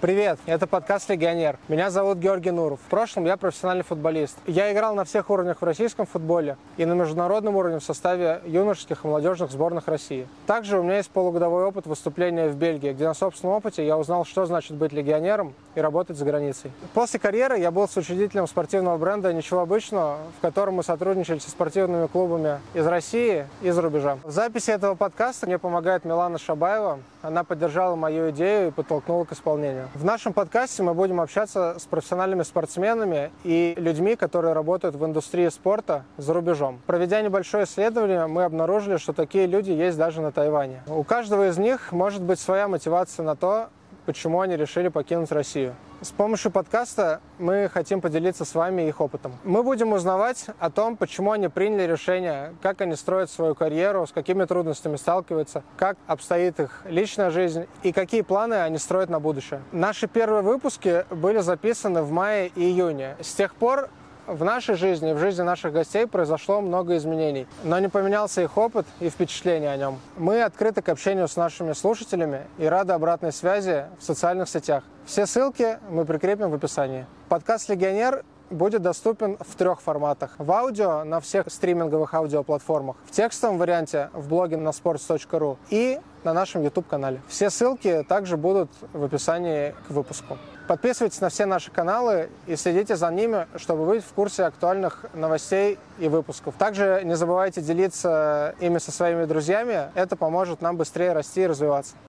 Привет, это подкаст «Легионер». Меня зовут Георгий Нуров. В прошлом я профессиональный футболист. Я играл на всех уровнях в российском футболе и на международном уровне в составе юношеских и молодежных сборных России. Также у меня есть полугодовой опыт выступления в Бельгии, где на собственном опыте я узнал, что значит быть легионером и работать за границей. После карьеры я был соучредителем спортивного бренда «Ничего обычного», в котором мы сотрудничали со спортивными клубами из России и за рубежа. В записи этого подкаста мне помогает Милана Шабаева. Она поддержала мою идею и подтолкнула к исполнению. В нашем подкасте мы будем общаться с профессиональными спортсменами и людьми, которые работают в индустрии спорта за рубежом. Проведя небольшое исследование, мы обнаружили, что такие люди есть даже на Тайване. У каждого из них может быть своя мотивация на то, почему они решили покинуть Россию. С помощью подкаста мы хотим поделиться с вами их опытом. Мы будем узнавать о том, почему они приняли решение, как они строят свою карьеру, с какими трудностями сталкиваются, как обстоит их личная жизнь и какие планы они строят на будущее. Наши первые выпуски были записаны в мае и июне. С тех пор в нашей жизни, в жизни наших гостей произошло много изменений, но не поменялся их опыт и впечатление о нем. Мы открыты к общению с нашими слушателями и рады обратной связи в социальных сетях. Все ссылки мы прикрепим в описании. Подкаст «Легионер» будет доступен в трех форматах. В аудио на всех стриминговых аудиоплатформах, в текстовом варианте в блоге на sports.ru и на нашем YouTube-канале. Все ссылки также будут в описании к выпуску. Подписывайтесь на все наши каналы и следите за ними, чтобы быть в курсе актуальных новостей и выпусков. Также не забывайте делиться ими со своими друзьями. Это поможет нам быстрее расти и развиваться.